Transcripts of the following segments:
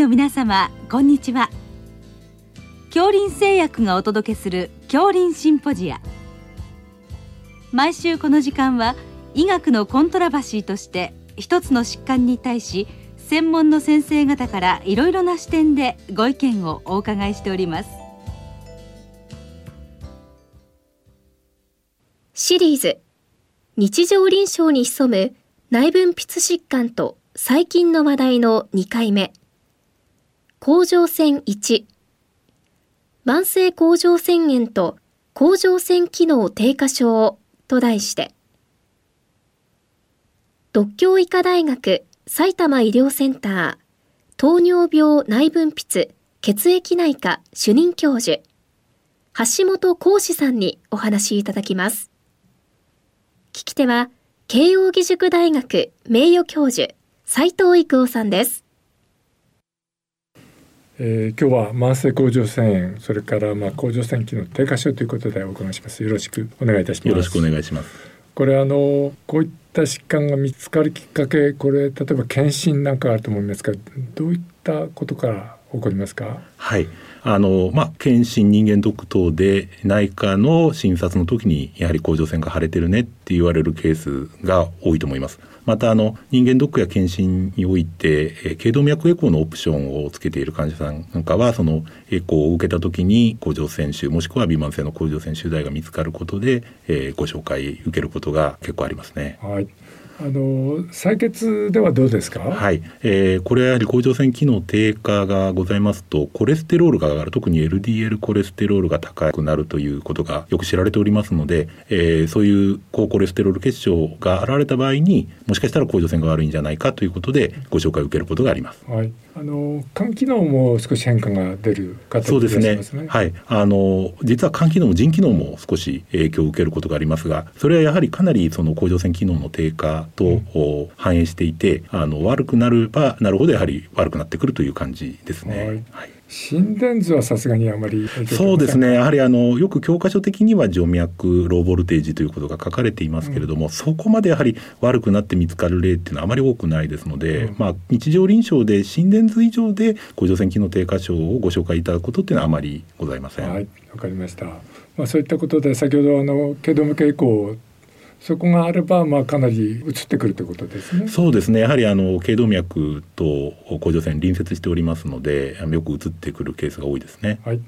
の皆様こんにちは。恐林製薬がお届けする恐林シンポジア。毎週この時間は医学のコントラバシーとして一つの疾患に対し専門の先生方からいろいろな視点でご意見をお伺いしております。シリーズ。日常臨床に潜む内分泌疾患と細菌の話題の2回目。甲状腺1慢性甲状腺炎と甲状腺機能低下症と題して。独協医科大学埼玉医療センター糖尿病内分泌血液内科主任教授橋本浩志さんにお話しいただきます。聞き手は慶應義塾大学名誉教授斉藤育夫さんです。えー、今日は慢性甲状腺炎それからまあ甲状腺機能低下症ということでお伺いします。よろしくお願いいたします。よろしくお願いします。これあのこういった疾患が見つかるきっかけこれ例えば検診なんかあると思いますがどういったことから起こりますか？はい。あのまあ検診人間ドック等で内科の診察の時にやはり甲状腺が腫れてるねって言われるケースが多いと思いますまたあの人間ドックや検診において、え、頸動脈エコーのオプションをつけている患者さんなんかはそのエコーを受けた時に甲状腺腫もしくは微慢性の甲状腺腫大が見つかることで、えー、ご紹介受けることが結構ありますね。はいあの採血ではどうですか？はい、えー、これはやはり甲状腺機能低下がございますと、コレステロールが上がる、特に LDL コレステロールが高くなるということがよく知られておりますので、えー、そういう高コレステロール血症が現れた場合に、もしかしたら甲状腺が悪いんじゃないかということで、ご紹介を受けることがあります。はい。あの肝機能も少し変化が出る方、そうですね。はい。あの実は肝機能も腎機能も少し影響を受けることがありますが、それはやはりかなりその甲状腺機能の低下と反映していて、あの悪くなればなるほどやはり悪くなってくるという感じですね。はい、はい心電図はさすがにあまりそうですねやはりあのよく教科書的には静脈ローボルテージということが書かれていますけれども、うん、そこまでやはり悪くなって見つかる例っていうのはあまり多くないですので、うん、まあ、日常臨床で心電図以上で甲状腺機能低下症をご紹介いただくことっていうのはあまりございません。はいわかりました。まあ、そういったことで先ほどあの頸動脈エコーそこがあれば、まあ、かなり移ってくるということですね。そうですね。やはりあの頸動脈と甲状腺隣接しておりますので、よく移ってくるケースが多いですね。はい。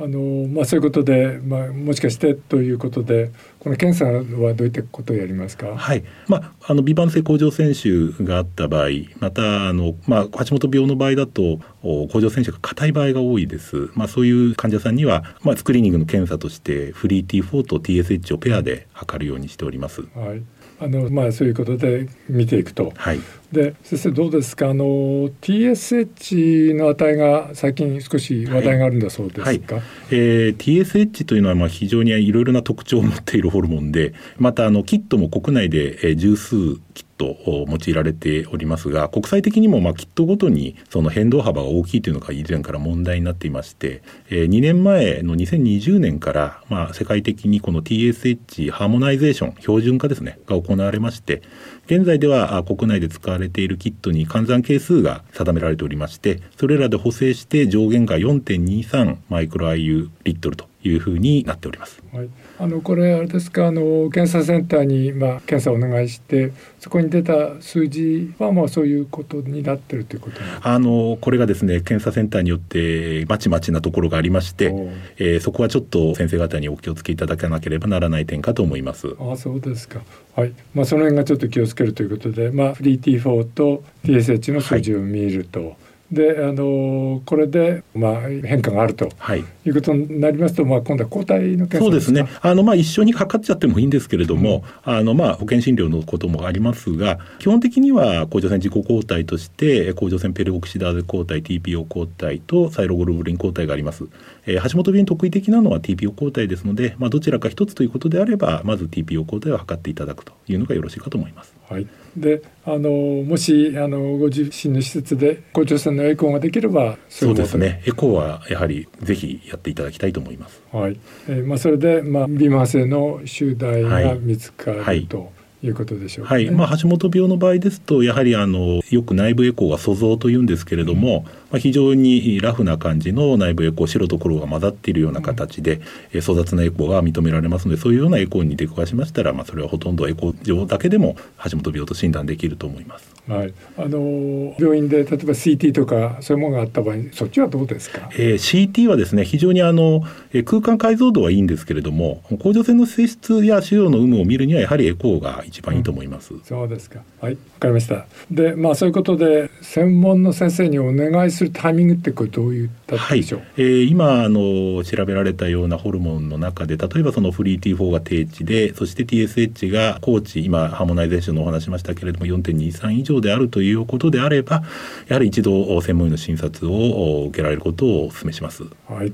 あのまあ、そういうことで、まあ、もしかしてということでこの検査はどういったことをやりますか、はい。まあ、あの微慢性甲状腺腫があった場合またあの、まあ、橋本病の場合だと甲状腺腫が硬い場合が多いです、まあ、そういう患者さんには、まあ、スクリーニングの検査としてフリー T4 と TSH をペアで測るようにしております。はいあのまあそういうことで見ていくと。はい、で先生どうですか？あの TSH の値が最近少し話題があるんだそうですか。はいはい、えー、TSH というのはまあ非常にいろいろな特徴を持っているホルモンで、またあのキットも国内で十数キット用いられておりますが国際的にもまあキットごとにその変動幅が大きいというのが以前から問題になっていまして、えー、2年前の2020年からまあ世界的にこの TSH ハーモナイゼーション標準化ですねが行われまして現在では国内で使われているキットに換算係数が定められておりましてそれらで補正して上限が4.23マイクロ IU リットルというふうになっております。はい、あのこれあれですか？あの検査センターにまあ検査をお願いしてそこに出た数字はまあそういうことになってるということあのこれがですね検査センターによってまちまちなところがありまして、えー、そこはちょっと先生方にお気をつけいただかなければならない点かと思います。あそうですか。はい。まあその辺がちょっと気をつけるということで、まあフリー T4 と TSH の数字を見ると。はいであのこれで、まあ、変化があると、はい、いうことになりますと、まあ、今度は抗体の検査そうですね。あの、まあ、一緒にかかっちゃってもいいんですけれども、うん、あのまあ、保険診療のこともありますが基本的には甲状腺自己抗体として甲状腺ペルオキシダーゼ抗体 TPO 抗体とサイロゴルブリン抗体があります、えー、橋本病に得意的なのは TPO 抗体ですので、まあ、どちらか一つということであればまず TPO 抗体を測っていただくというのがよろしいかと思います。はい。であのもしあのご自身の施設で校長さんのエコーができればそうで。すね。エコーはやはりぜひやっていただきたいと思います。はい。えーまあ、それで、まあ、ビマ性の集大が見つかる、はい、ということでしょうか、ね、はい。まあ、橋本病の場合ですとやはりあのよく内部エコーが粗像というんですけれども、うん、まあ、非常にラフな感じの内部エコー白と黒が混ざっているような形で、うん、粗雑なエコーが認められますのでそういうようなエコーに出くわしましたら、まあ、それはほとんどエコー上だけでも橋本病と診断できると思います。はい、あの病院で例えば CT とかそういうものがあった場合そっちはどうですか、えー、CT はですね非常にあの、えー、空間解像度はいいんですけれども甲状腺の性質や腫瘍の有無を見るにはやはりエコーが一番いいと思います。うん、そうですか。はい。わかりました。でまあそういうことで専門の先生にお願いするタイミングってこれどういったでしょう、はい、えー、今あの調べられたようなホルモンの中で例えばそのフリー T4 が低値でそして TSH が高値今ハーモナイゼーションのお話しましたけれども4.23以上であるということであればやはり一度専門医の診察を受けられることをお勧めします。はい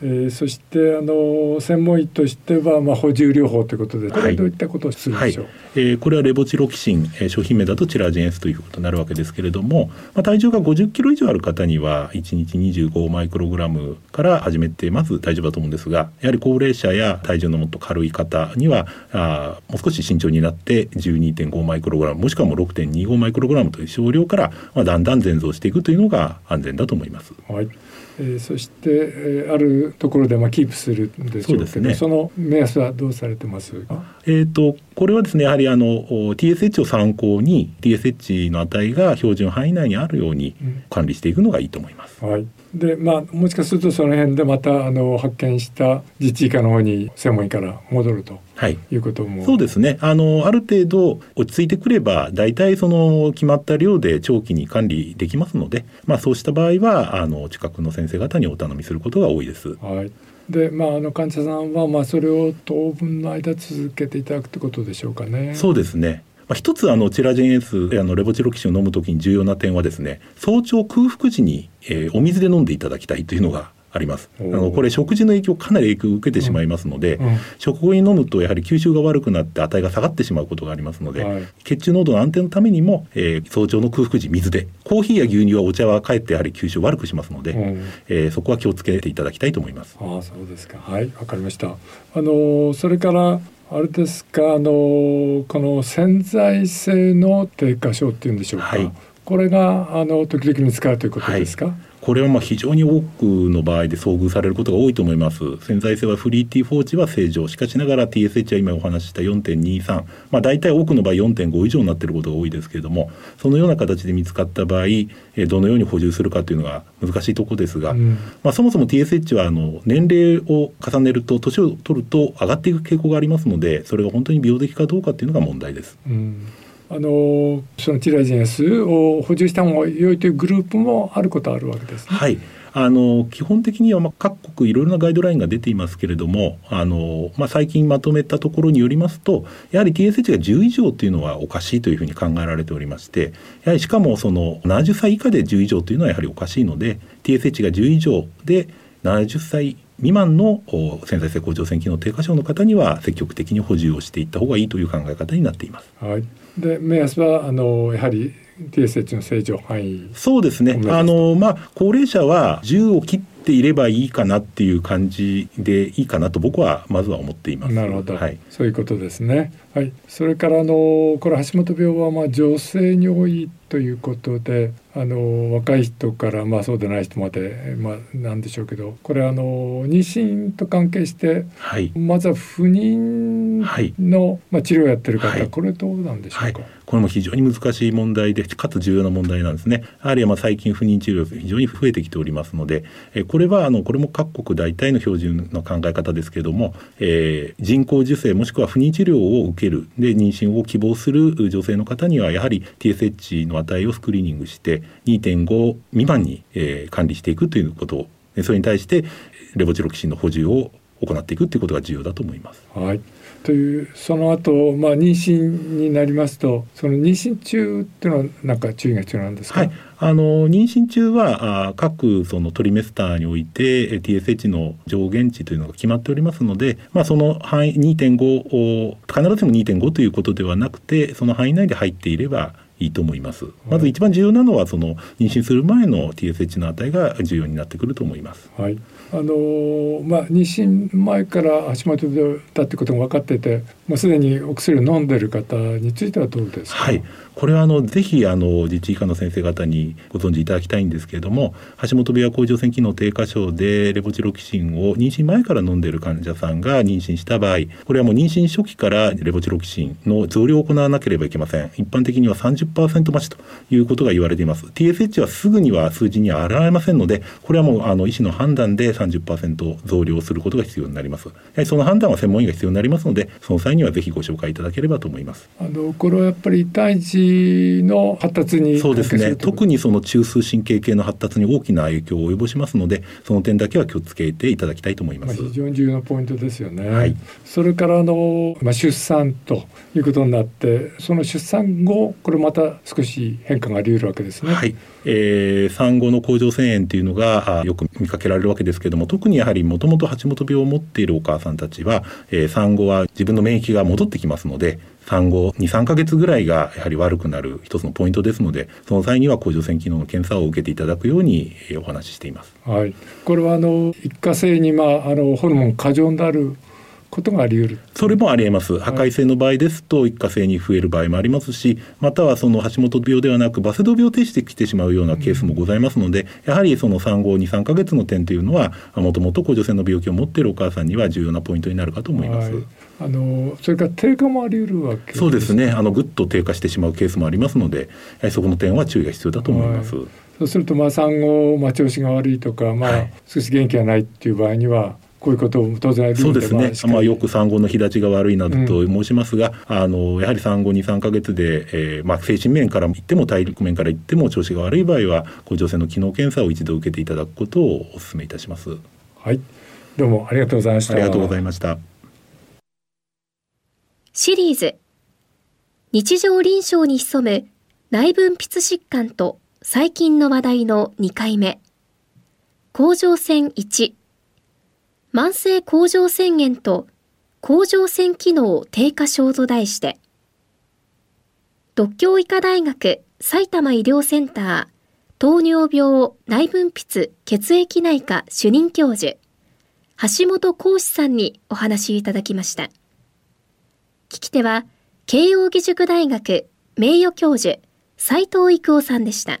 えー、そしてあの専門医としては、まあ、補充療法ということでこれどういったことをするでしょう、はいはい、えー、これはレボチロキシン、えー、商品名だとチラジェンスということになるわけですけれども、まあ、体重が50キロ以上ある方には1日25マイクログラムから始めてまず大丈夫だと思うんですがやはり高齢者や体重のもっと軽い方にはあもう少し慎重になって12.5マイクログラムもしくはもう6.25マイクログラムという少量から、まあ、だんだん全増していくというのが安全だと思います。はい。えー、そして、えー、あるところでまあキープするんでしょうけど、ね、その目安はどうされてますえーと、これはですねやはりあの TSH を参考に TSH の値が標準範囲内にあるように管理していくのがいいと思います。うん、はい。でまあ、もしかするとその辺でまたあの発見した自治医科の方に専門医から戻るとはい、いうことも。そうですね。あのある程度落ち着いてくれば大体その決まった量で長期に管理できますので、まあ、そうした場合はあの近くの先生方にお頼みすることが多いです。はいでまあ、あの患者さんはまあそれを当分の間続けていただくってことでしょうかね。そうですねまあ、一つあのチラジェンエスあのレボチロキシンを飲むときに重要な点はですね早朝空腹時に、えー、お水で飲んでいただきたいというのがあります。あのこれ食事の影響かなり影響を受けてしまいますので、うんうん、食後に飲むとやはり吸収が悪くなって値が下がってしまうことがありますので、はい、血中濃度の安定のためにも、えー、早朝の空腹時水でコーヒーや牛乳はお茶はかえってやはり吸収を悪くしますので、うん、えー、そこは気をつけていただきたいと思います。あそうですか。はいわかりました。あのそれからあれですかあのこの潜在性の低下症っていうんでしょうか、はい、これがあの時々見つかるということですか、はいこれはまあ非常に多くの場合で遭遇されることが多いと思います。潜在性はフリー T4 値は正常。しかしながら TSH は今お話しした4.23まあ大体多くの場合4.5以上になっていることが多いですけれどもそのような形で見つかった場合どのように補充するかというのが難しいところですが、うん、まあ、そもそも TSH はあの年齢を重ねると年を取ると上がっていく傾向がありますのでそれが本当に病的かどうかというのが問題です。うんあのそのチラジェンスを補充した方が良いというグループもあることあるわけです、ね、はい。あの基本的にはまあ各国いろいろなガイドラインが出ていますけれどもあの、まあ、最近まとめたところによりますとやはり TSH が10以上というのはおかしいというふうに考えられておりましてやはりしかもその70歳以下で10以上というのはやはりおかしいので TSH が10以上で70歳未満の潜在性甲状腺機能低下症の方には積極的に補充をしていった方がいいという考え方になっています。はい、で目安はあのやはり TSH の正常範囲。そうですね。あの、まあ、高齢者は10を切っていればいいかなっていう感じでいいかなと僕はまずは思っています。なるほど、はい、そういうことですね。はい、それからあのこれ橋本病はまあ女性に多いということであの若い人からまあそうでない人まで、まあ、なんでしょうけどこれあの妊娠と関係して、はい、まずは不妊の、まあ、治療をやってる方、はい、これどうなんでしょうか、これも非常に難しい問題でかつ重要な問題なんですね。やはりまあ最近不妊治療非常に増えてきておりますので、えこれはあのこれも各国大体の標準の考え方ですけれども、えー、人工授精もしくは不妊治療を受ける。で妊娠を希望する女性の方にはやはり TSH の値をスクリーニングして2.5未満に、えー、管理していくということをそれに対してレボチロキシンの補充を行っていくということが重要だと思います。はい。というその後、まあ妊娠になりますとその妊娠中っていうのはなんか注意が必要なんですか、はい、あの妊娠中はあ各そのトリメスターにおいて TSH の上限値というのが決まっておりますので、まあ、その範囲2.5を必ずしも2.5ということではなくてその範囲内で入っていればいいと思います。まず一番重要なのはその妊娠する前の TSH の値が重要になってくると思います。はい。あのー、まあ妊娠前から足元病だってことが分かってて、もうすでにお薬を飲んでる方についてはどうですか？はい。これはあのぜひあの自治医科の先生方にご存知いただきたいんですけれども橋本部屋甲状腺機能低下症でレボチロキシンを妊娠前から飲んでいる患者さんが妊娠した場合これはもう妊娠初期からレボチロキシンの増量を行わなければいけません一般的には30%増しということが言われています TSH はすぐには数字には現れませんのでこれはもうあの医師の判断で30%増量することが必要になります。やはりその判断は専門医が必要になりますのでその際にはぜひご紹介いただければと思います。あのこれはやっぱり胎児の発達にそうですね。特にその中枢神経系の発達に大きな影響を及ぼしますのでその点だけは気をつけていただきたいと思います、まあ、非常に重要なポイントですよね、はい、それからあの、まあ、出産ということになってその出産後これまた少し変化があり得るわけですね。はい。えー、産後の甲状腺炎というのがよく見かけられるわけですけれども特にやはりもともと橋本病を持っているお母さんたちは、えー、産後は自分の免疫が戻ってきますので産後23か月ぐらいがやはり悪くなる一つのポイントですのでその際には甲状腺機能の検査を受けていただくようにお話ししています。はい、これはあの一過性にまああのホルモン過剰になることがあり得る。それもありえます。破壊性の場合ですと一過性に増える場合もありますしまたはその橋本病ではなくバセドウ病を呈してきてしまうようなケースもございますので、うん、やはりその産後23か月の点というのはもともと甲状腺の病気を持っているお母さんには重要なポイントになるかと思います。はい。あのそれから低下もあり得るわけそうですね。あのぐっと低下してしまうケースもありますのでそこの点は注意が必要だと思います。はい、そうするとまあ産後、まあ、調子が悪いとか、まあ、はい、少し元気がないっていう場合にはこういうことを当然そうですね、まあ、よく産後の日立ちが悪いなどと申しますが、うん、あのやはり産後23か月で、えーまあ、精神面から言っても体力面から言っても調子が悪い場合は甲状腺の機能検査を一度受けていただくことをお勧めいたします。はい。どうもありがとうございました。ありがとうございました。シリーズ。日常臨床に潜む内分泌疾患と最近の話題の2回目。甲状腺1慢性甲状腺炎と甲状腺機能低下症と題して、独協医科大学埼玉医療センター糖尿病内分泌血液内科主任教授、橋本幸志さんにお話いただきました。聞き手は、慶應義塾大学名誉教授、斉藤育夫さんでした。